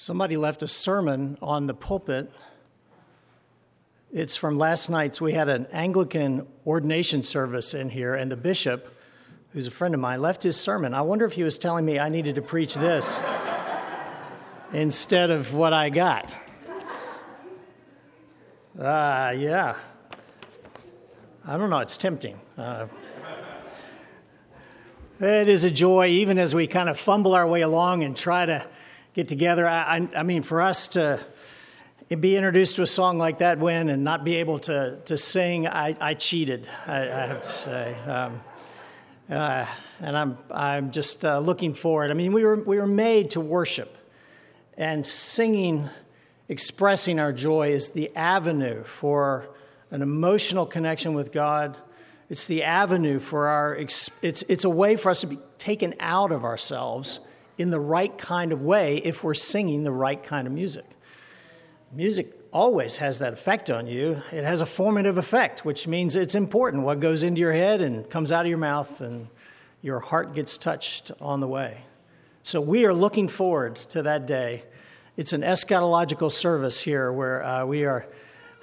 Somebody left a sermon on the pulpit. It's from last night's. We had an Anglican ordination service in here, and the bishop, who's a friend of mine, left his sermon. I wonder if he was telling me I needed to preach this instead of what I got. Ah, uh, yeah. I don't know, it's tempting. Uh, it is a joy, even as we kind of fumble our way along and try to get together. I, I, I, mean, for us to be introduced to a song like that when and not be able to, to sing, I, I cheated, I, I, have to say. Um, uh, and I'm, I'm just uh, looking forward. I mean, we were, we were made to worship, and singing, expressing our joy, is the avenue for an emotional connection with God. It's the avenue for our, it's, it's a way for us to be taken out of ourselves in the right kind of way if we're singing the right kind of music. Music always has that effect on you. It has a formative effect, which means it's important what goes into your head and comes out of your mouth, and your heart gets touched on the way. So we are looking forward to that day. It's an eschatological service here where uh, we are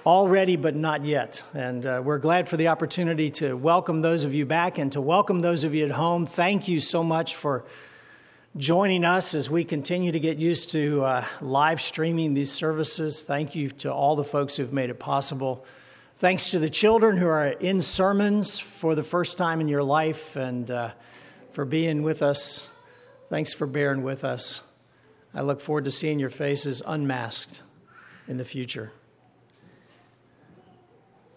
already but not yet. And uh, we're glad for the opportunity to welcome those of you back and to welcome those of you at home. Thank you so much for joining us as we continue to get used to uh, live streaming these services. Thank you to all the folks who've made it possible. Thanks to the children who are in sermons for the first time in your life and uh, for being with us. Thanks for bearing with us. I look forward to seeing your faces unmasked in the future.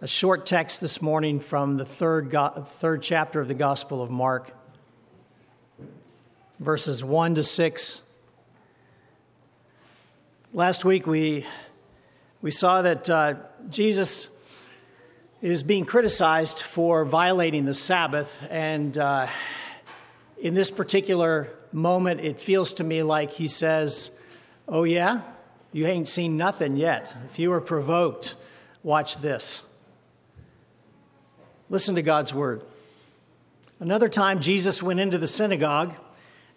A short text this morning from the third, go- third chapter of the Gospel of Mark verses 1 to 6. Last week we, we saw that uh, Jesus is being criticized for violating the Sabbath, and uh, in this particular moment, it feels to me like he says, Oh, yeah? You ain't seen nothing yet. If you were provoked, watch this. Listen to God's word. Another time, Jesus went into the synagogue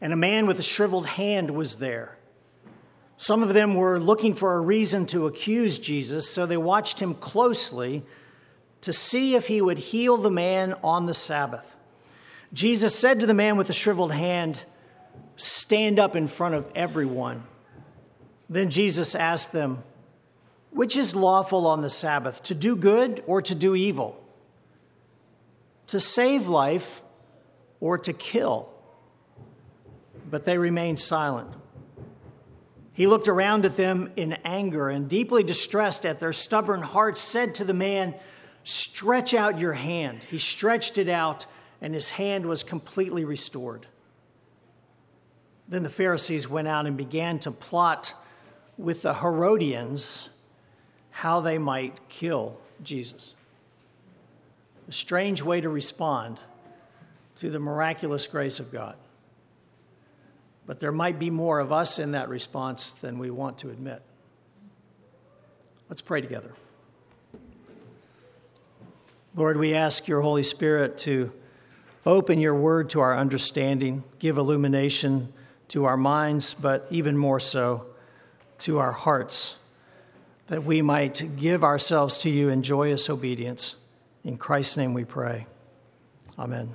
and a man with a shriveled hand was there. Some of them were looking for a reason to accuse Jesus, so they watched him closely to see if he would heal the man on the Sabbath. Jesus said to the man with the shriveled hand, Stand up in front of everyone. Then Jesus asked them, Which is lawful on the Sabbath, to do good or to do evil? To save life or to kill? But they remained silent. He looked around at them in anger and, deeply distressed at their stubborn hearts, said to the man, Stretch out your hand. He stretched it out, and his hand was completely restored. Then the Pharisees went out and began to plot with the Herodians how they might kill Jesus. A strange way to respond to the miraculous grace of God. But there might be more of us in that response than we want to admit. Let's pray together. Lord, we ask your Holy Spirit to open your word to our understanding, give illumination to our minds, but even more so to our hearts, that we might give ourselves to you in joyous obedience. In Christ's name we pray. Amen.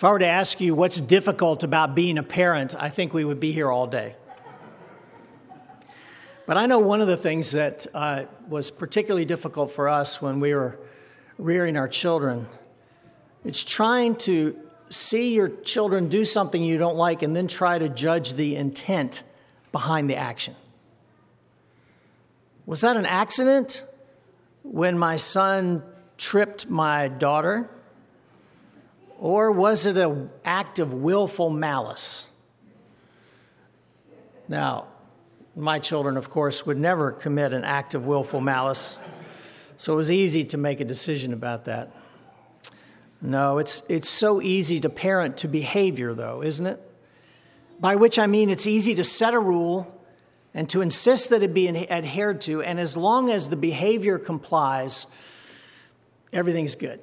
If I were to ask you what's difficult about being a parent, I think we would be here all day. But I know one of the things that uh, was particularly difficult for us when we were rearing our children. It's trying to see your children do something you don't like and then try to judge the intent behind the action. Was that an accident when my son tripped my daughter? Or was it an act of willful malice? Now, my children, of course, would never commit an act of willful malice, so it was easy to make a decision about that. No, it's, it's so easy to parent to behavior, though, isn't it? By which I mean it's easy to set a rule and to insist that it be adhered to, and as long as the behavior complies, everything's good.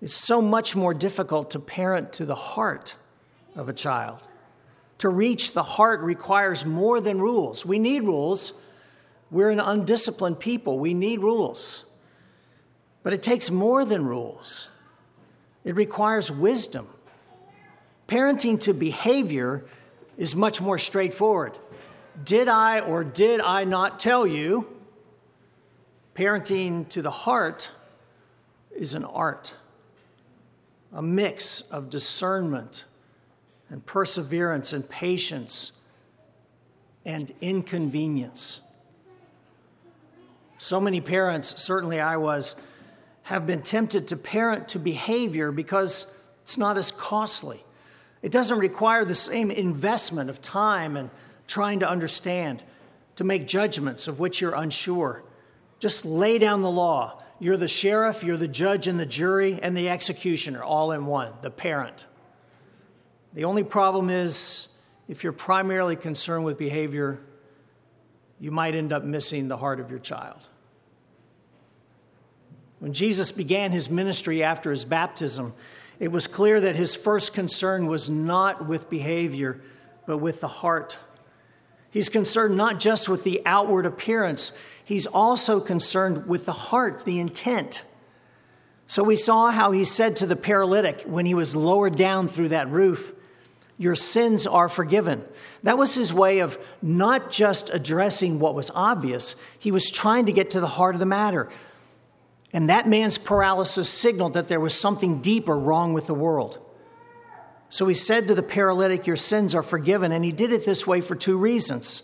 It's so much more difficult to parent to the heart of a child. To reach the heart requires more than rules. We need rules. We're an undisciplined people. We need rules. But it takes more than rules, it requires wisdom. Parenting to behavior is much more straightforward. Did I or did I not tell you? Parenting to the heart is an art, a mix of discernment and perseverance and patience and inconvenience. So many parents, certainly I was, have been tempted to parent to behavior because it's not as costly. It doesn't require the same investment of time and trying to understand, to make judgments of which you're unsure. Just lay down the law. You're the sheriff, you're the judge and the jury, and the executioner all in one, the parent. The only problem is if you're primarily concerned with behavior, you might end up missing the heart of your child. When Jesus began his ministry after his baptism, it was clear that his first concern was not with behavior, but with the heart. He's concerned not just with the outward appearance, he's also concerned with the heart, the intent. So we saw how he said to the paralytic when he was lowered down through that roof, Your sins are forgiven. That was his way of not just addressing what was obvious, he was trying to get to the heart of the matter. And that man's paralysis signaled that there was something deeper wrong with the world. So he said to the paralytic, Your sins are forgiven. And he did it this way for two reasons.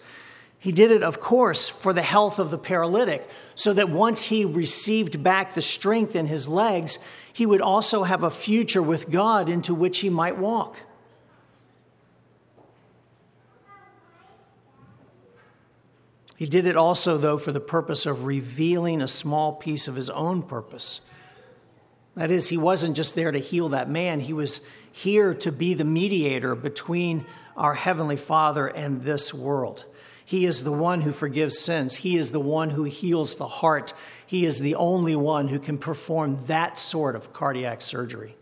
He did it, of course, for the health of the paralytic, so that once he received back the strength in his legs, he would also have a future with God into which he might walk. He did it also, though, for the purpose of revealing a small piece of his own purpose. That is, he wasn't just there to heal that man, he was here to be the mediator between our Heavenly Father and this world. He is the one who forgives sins. He is the one who heals the heart. He is the only one who can perform that sort of cardiac surgery.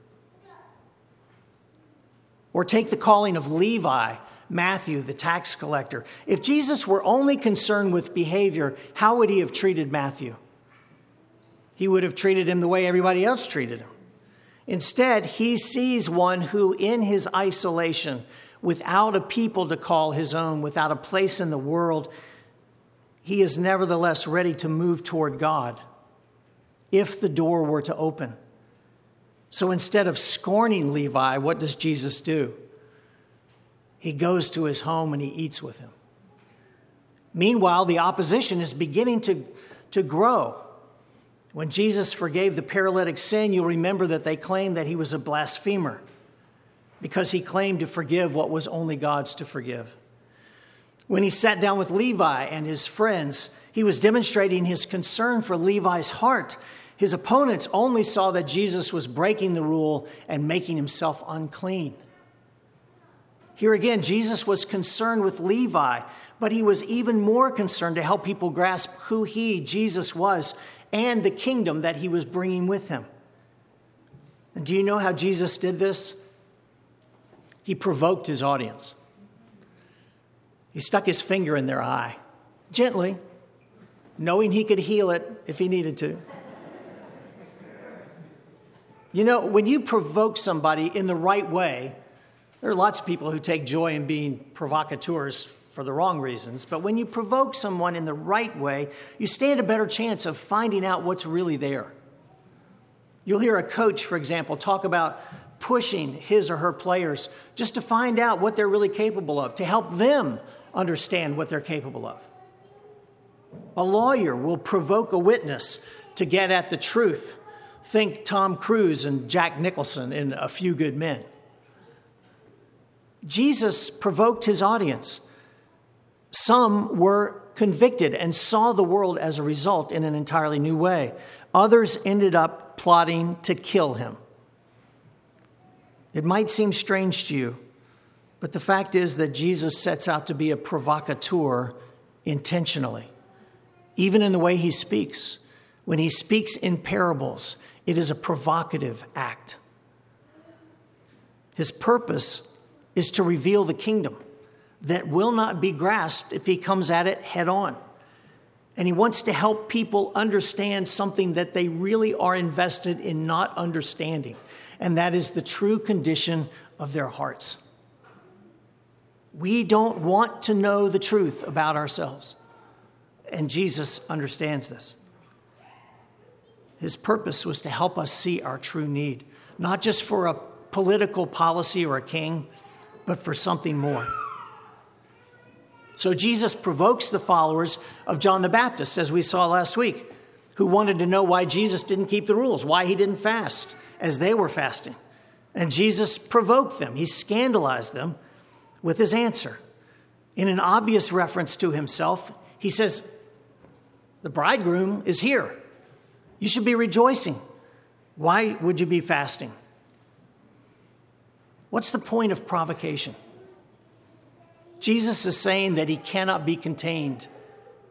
Or take the calling of Levi, Matthew, the tax collector. If Jesus were only concerned with behavior, how would he have treated Matthew? He would have treated him the way everybody else treated him. Instead, he sees one who, in his isolation, without a people to call his own, without a place in the world, he is nevertheless ready to move toward God if the door were to open. So instead of scorning Levi, what does Jesus do? He goes to his home and he eats with him. Meanwhile, the opposition is beginning to, to grow. When Jesus forgave the paralytic sin, you'll remember that they claimed that he was a blasphemer because he claimed to forgive what was only God's to forgive. When he sat down with Levi and his friends, he was demonstrating his concern for Levi's heart. His opponents only saw that Jesus was breaking the rule and making himself unclean. Here again, Jesus was concerned with Levi, but he was even more concerned to help people grasp who he, Jesus, was and the kingdom that he was bringing with him. And do you know how Jesus did this? He provoked his audience. He stuck his finger in their eye, gently, knowing he could heal it if he needed to. You know, when you provoke somebody in the right way, there are lots of people who take joy in being provocateurs for the wrong reasons, but when you provoke someone in the right way, you stand a better chance of finding out what's really there. You'll hear a coach, for example, talk about pushing his or her players just to find out what they're really capable of, to help them understand what they're capable of. A lawyer will provoke a witness to get at the truth. Think Tom Cruise and Jack Nicholson in A Few Good Men. Jesus provoked his audience some were convicted and saw the world as a result in an entirely new way. Others ended up plotting to kill him. It might seem strange to you, but the fact is that Jesus sets out to be a provocateur intentionally, even in the way he speaks. When he speaks in parables, it is a provocative act. His purpose is to reveal the kingdom that will not be grasped if he comes at it head on. And he wants to help people understand something that they really are invested in not understanding, and that is the true condition of their hearts. We don't want to know the truth about ourselves, and Jesus understands this. His purpose was to help us see our true need, not just for a political policy or a king, but for something more. So Jesus provokes the followers of John the Baptist, as we saw last week, who wanted to know why Jesus didn't keep the rules, why he didn't fast as they were fasting. And Jesus provoked them, he scandalized them with his answer. In an obvious reference to himself, he says, The bridegroom is here. You should be rejoicing. Why would you be fasting? What's the point of provocation? Jesus is saying that he cannot be contained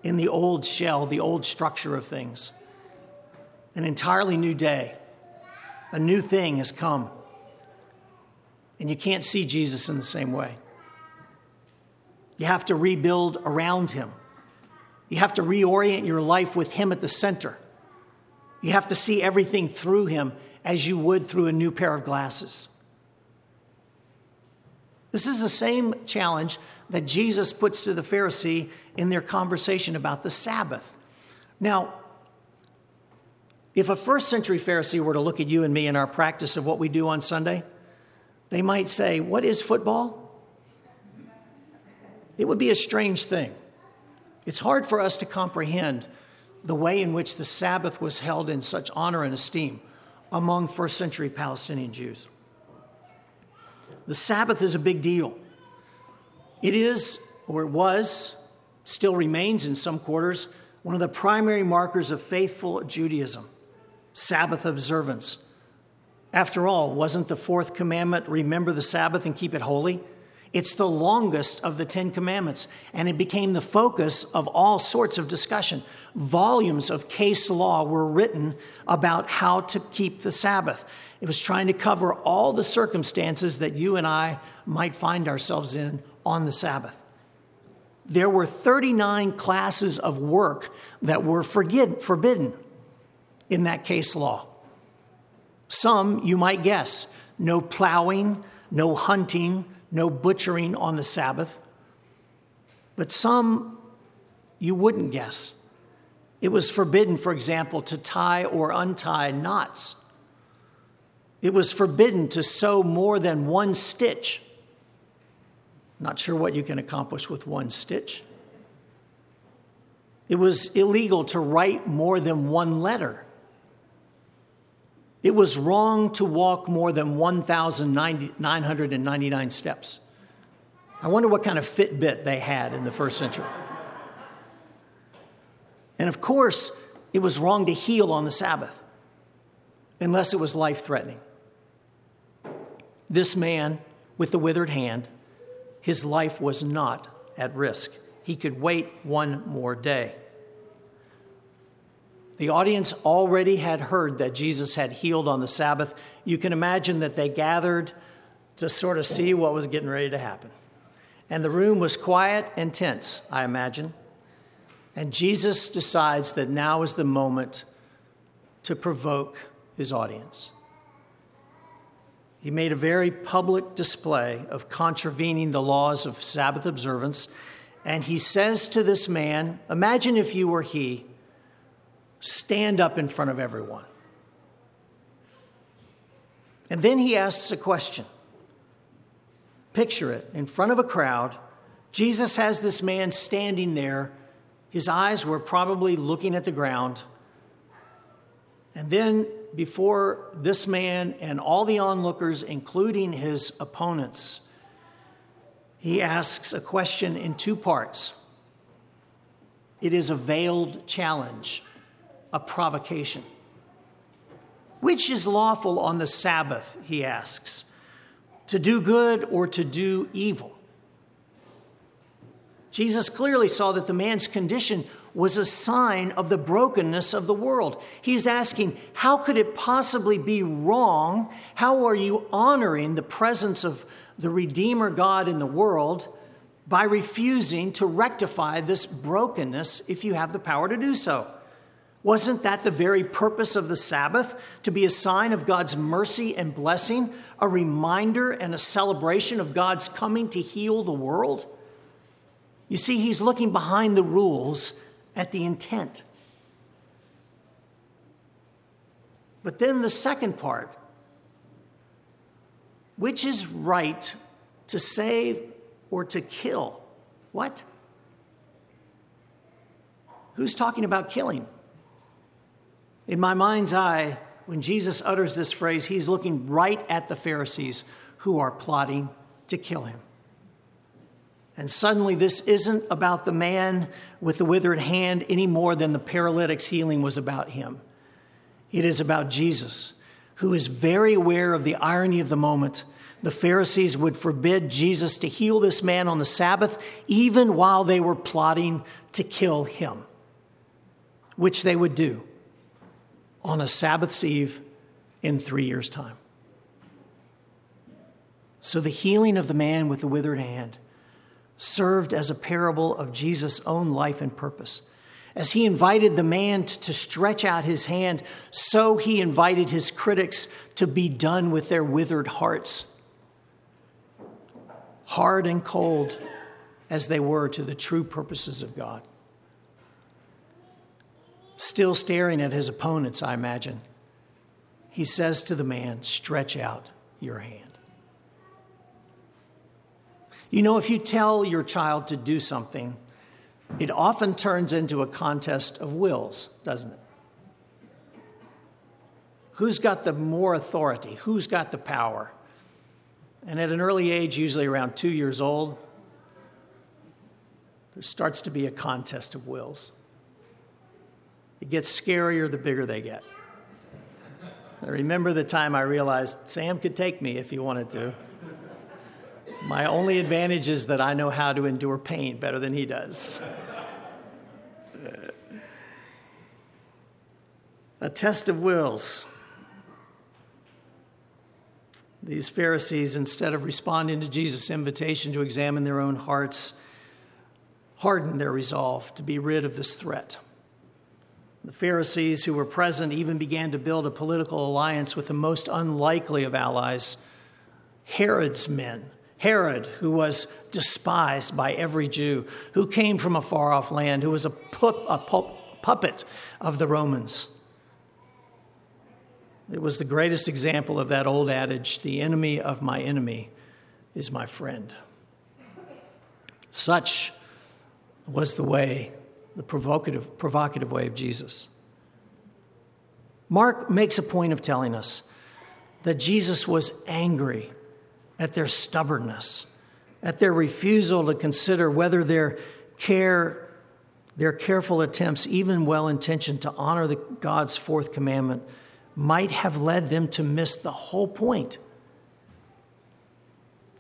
in the old shell, the old structure of things. An entirely new day, a new thing has come. And you can't see Jesus in the same way. You have to rebuild around him. You have to reorient your life with him at the center. You have to see everything through him as you would through a new pair of glasses. This is the same challenge that Jesus puts to the Pharisee in their conversation about the Sabbath. Now, if a first century Pharisee were to look at you and me in our practice of what we do on Sunday, they might say, What is football? It would be a strange thing. It's hard for us to comprehend the way in which the Sabbath was held in such honor and esteem among first century Palestinian Jews. The Sabbath is a big deal. It is, or it was, still remains in some quarters, one of the primary markers of faithful Judaism Sabbath observance. After all, wasn't the fourth commandment, remember the Sabbath and keep it holy? It's the longest of the Ten Commandments, and it became the focus of all sorts of discussion. Volumes of case law were written about how to keep the Sabbath. It was trying to cover all the circumstances that you and I might find ourselves in on the Sabbath. There were 39 classes of work that were forbidden in that case law. Some you might guess no plowing, no hunting, no butchering on the Sabbath. But some you wouldn't guess. It was forbidden, for example, to tie or untie knots. It was forbidden to sew more than one stitch. Not sure what you can accomplish with one stitch. It was illegal to write more than one letter. It was wrong to walk more than 1,999 steps. I wonder what kind of Fitbit they had in the first century. And of course, it was wrong to heal on the Sabbath unless it was life threatening. This man with the withered hand, his life was not at risk. He could wait one more day. The audience already had heard that Jesus had healed on the Sabbath. You can imagine that they gathered to sort of see what was getting ready to happen. And the room was quiet and tense, I imagine. And Jesus decides that now is the moment to provoke his audience. He made a very public display of contravening the laws of Sabbath observance. And he says to this man, Imagine if you were he stand up in front of everyone. And then he asks a question. Picture it in front of a crowd. Jesus has this man standing there. His eyes were probably looking at the ground. And then, before this man and all the onlookers, including his opponents, he asks a question in two parts. It is a veiled challenge a provocation. Which is lawful on the Sabbath, he asks, to do good or to do evil? Jesus clearly saw that the man's condition was a sign of the brokenness of the world. He's asking, How could it possibly be wrong? How are you honoring the presence of the Redeemer God in the world by refusing to rectify this brokenness if you have the power to do so. Wasn't that the very purpose of the Sabbath? To be a sign of God's mercy and blessing, a reminder and a celebration of God's coming to heal the world? You see, he's looking behind the rules at the intent. But then the second part which is right to save or to kill? What? Who's talking about killing? In my mind's eye, when Jesus utters this phrase, he's looking right at the Pharisees who are plotting to kill him. And suddenly, this isn't about the man with the withered hand any more than the paralytic's healing was about him. It is about Jesus, who is very aware of the irony of the moment. The Pharisees would forbid Jesus to heal this man on the Sabbath, even while they were plotting to kill him, which they would do on a Sabbath's Eve in three years' time. So the healing of the man with the withered hand served as a parable of Jesus' own life and purpose. As he invited the man to stretch out his hand, so he invited his critics to be done with their withered hearts. Hard and cold as they were to the true purposes of God still staring at his opponents, I imagine, he says to the man, Stretch out your hand. You know, if you tell your child to do something, it often turns into a contest of wills, doesn't it? Who's got the more authority? Who's got the power? And at an early age, usually around two years old, there starts to be a contest of wills. It gets scarier the bigger they get. I remember the time I realized Sam could take me if he wanted to. My only advantage is that I know how to endure pain better than he does. A test of wills. These Pharisees, instead of responding to Jesus' invitation to examine their own hearts, hardened their resolve to be rid of this threat. The Pharisees who were present even began to build a political alliance with the most unlikely of allies, Herod's men. Herod, who was despised by every Jew, who came from a far off land, who was a, pu- a pu- puppet of the Romans. It was the greatest example of that old adage the enemy of my enemy is my friend. Such was the way the provocative, provocative way of Jesus. Mark makes a point of telling us that Jesus was angry at their stubbornness, at their refusal to consider whether their care, their careful attempts, even well intentioned to honor the, God's fourth commandment, might have led them to miss the whole point.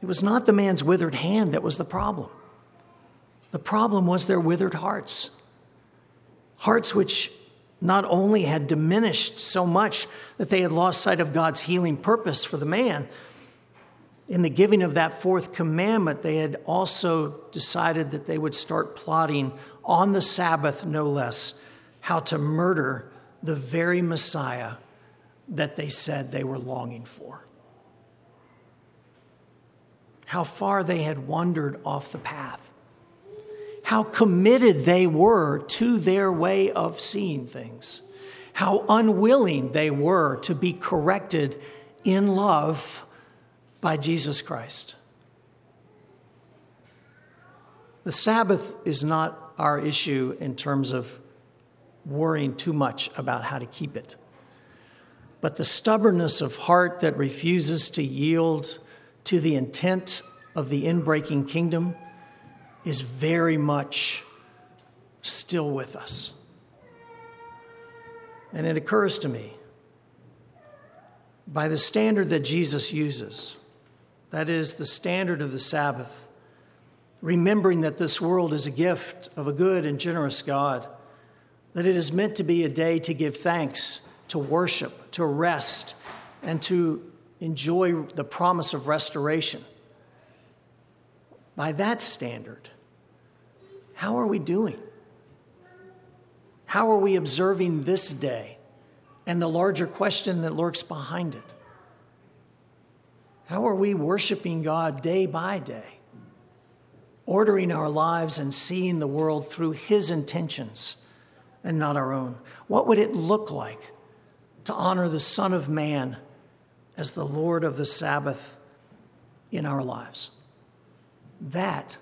It was not the man's withered hand that was the problem. The problem was their withered hearts. Hearts which not only had diminished so much that they had lost sight of God's healing purpose for the man, in the giving of that fourth commandment, they had also decided that they would start plotting on the Sabbath, no less, how to murder the very Messiah that they said they were longing for. How far they had wandered off the path how committed they were to their way of seeing things, how unwilling they were to be corrected in love by Jesus Christ. The Sabbath is not our issue in terms of worrying too much about how to keep it. But the stubbornness of heart that refuses to yield to the intent of the inbreaking kingdom is very much still with us. And it occurs to me by the standard that Jesus uses, that is, the standard of the Sabbath, remembering that this world is a gift of a good and generous God, that it is meant to be a day to give thanks, to worship, to rest, and to enjoy the promise of restoration. by that standard, how are we doing? How are we observing this day and the larger question that lurks behind it? How are we worshiping God day by day, ordering our lives and seeing the world through His intentions and not our own? What would it look like to honor the Son of Man as the Lord of the Sabbath in our lives? That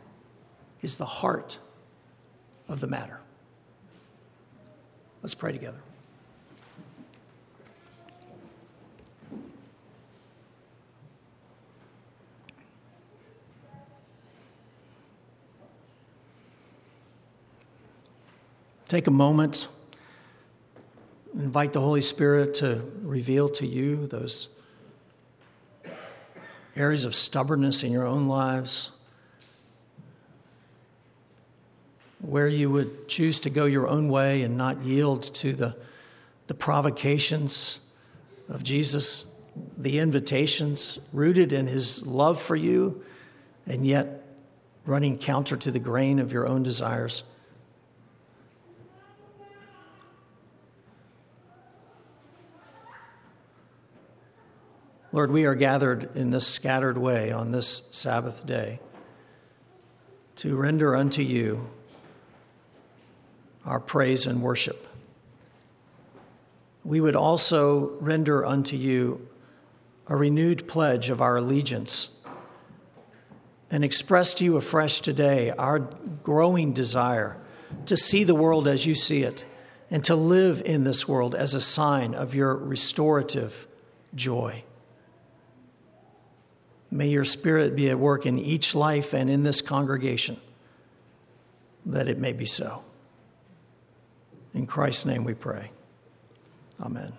is the heart of the matter. Let's pray together. Take a moment, invite the Holy Spirit to reveal to you those areas of stubbornness in your own lives where you would choose to go your own way and not yield to the, the provocations of Jesus, the invitations rooted in his love for you, and yet running counter to the grain of your own desires. Lord, we are gathered in this scattered way on this Sabbath day to render unto you our praise and worship. We would also render unto you a renewed pledge of our allegiance and express to you afresh today our growing desire to see the world as you see it and to live in this world as a sign of your restorative joy. May your spirit be at work in each life and in this congregation, that it may be so. In Christ's name we pray. Amen.